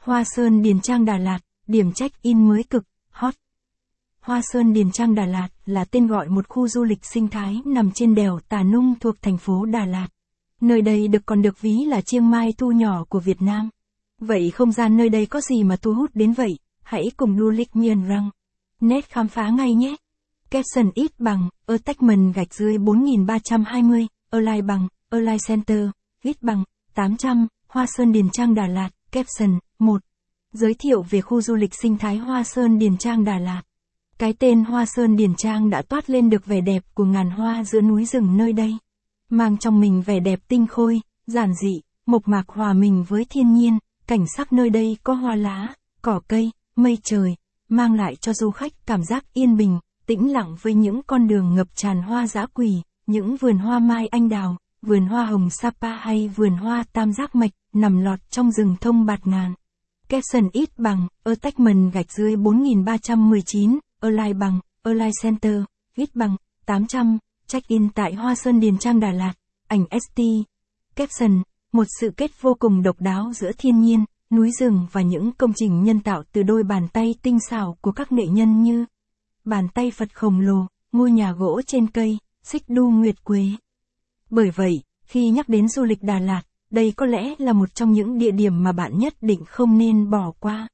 Hoa Sơn Điền Trang Đà Lạt, điểm check-in mới cực, hot. Hoa Sơn Điền Trang Đà Lạt là tên gọi một khu du lịch sinh thái nằm trên đèo Tà Nung thuộc thành phố Đà Lạt. Nơi đây được còn được ví là chiêng mai thu nhỏ của Việt Nam. Vậy không gian nơi đây có gì mà thu hút đến vậy? Hãy cùng du lịch miền răng. Nét khám phá ngay nhé. Capson ít bằng, attachment gạch dưới 4320, align bằng, align center, ít bằng, 800, Hoa Sơn Điền Trang Đà Lạt, caption, 1. Giới thiệu về khu du lịch sinh thái Hoa Sơn Điền Trang Đà Lạt. Cái tên Hoa Sơn Điền Trang đã toát lên được vẻ đẹp của ngàn hoa giữa núi rừng nơi đây. Mang trong mình vẻ đẹp tinh khôi, giản dị, mộc mạc hòa mình với thiên nhiên, cảnh sắc nơi đây có hoa lá, cỏ cây, mây trời, mang lại cho du khách cảm giác yên bình, tĩnh lặng với những con đường ngập tràn hoa dã quỳ, những vườn hoa mai anh đào, vườn hoa hồng Sapa hay vườn hoa tam giác mạch, nằm lọt trong rừng thông bạt ngàn caption ít bằng, attachment gạch dưới 4319, Align bằng, Align Center, ít bằng, 800, check-in tại Hoa Sơn Điền Trang Đà Lạt, ảnh ST. Caption, một sự kết vô cùng độc đáo giữa thiên nhiên, núi rừng và những công trình nhân tạo từ đôi bàn tay tinh xảo của các nghệ nhân như bàn tay Phật khổng lồ, ngôi nhà gỗ trên cây, xích đu nguyệt quế. Bởi vậy, khi nhắc đến du lịch Đà Lạt, đây có lẽ là một trong những địa điểm mà bạn nhất định không nên bỏ qua.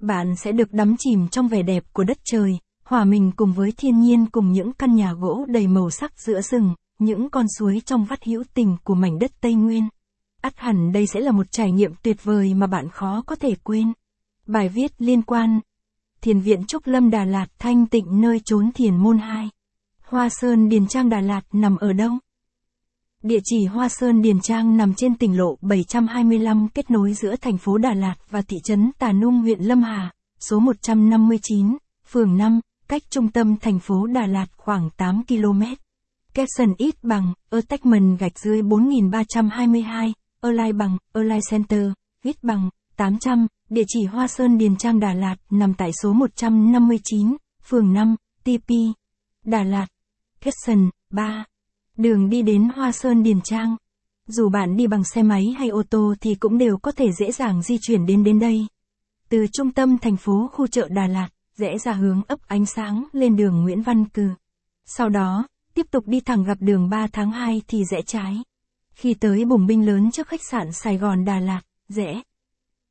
Bạn sẽ được đắm chìm trong vẻ đẹp của đất trời, hòa mình cùng với thiên nhiên cùng những căn nhà gỗ đầy màu sắc giữa rừng, những con suối trong vắt hữu tình của mảnh đất Tây Nguyên. ắt hẳn đây sẽ là một trải nghiệm tuyệt vời mà bạn khó có thể quên. Bài viết liên quan Thiền viện Trúc Lâm Đà Lạt thanh tịnh nơi trốn thiền môn 2. Hoa Sơn Điền Trang Đà Lạt nằm ở đâu? Địa chỉ Hoa Sơn Điền Trang nằm trên tỉnh lộ 725 kết nối giữa thành phố Đà Lạt và thị trấn Tà Nung huyện Lâm Hà, số 159, phường 5, cách trung tâm thành phố Đà Lạt khoảng 8 km. Capson ít bằng, attachment gạch dưới 4322, online bằng, online Center, ít bằng, 800, địa chỉ Hoa Sơn Điền Trang Đà Lạt nằm tại số 159, phường 5, TP, Đà Lạt. Capson, 3. Đường đi đến Hoa Sơn Điền Trang. Dù bạn đi bằng xe máy hay ô tô thì cũng đều có thể dễ dàng di chuyển đến đến đây. Từ trung tâm thành phố khu chợ Đà Lạt, rẽ ra hướng ấp ánh sáng lên đường Nguyễn Văn Cừ. Sau đó, tiếp tục đi thẳng gặp đường 3 tháng 2 thì rẽ trái. Khi tới bùng binh lớn trước khách sạn Sài Gòn Đà Lạt, rẽ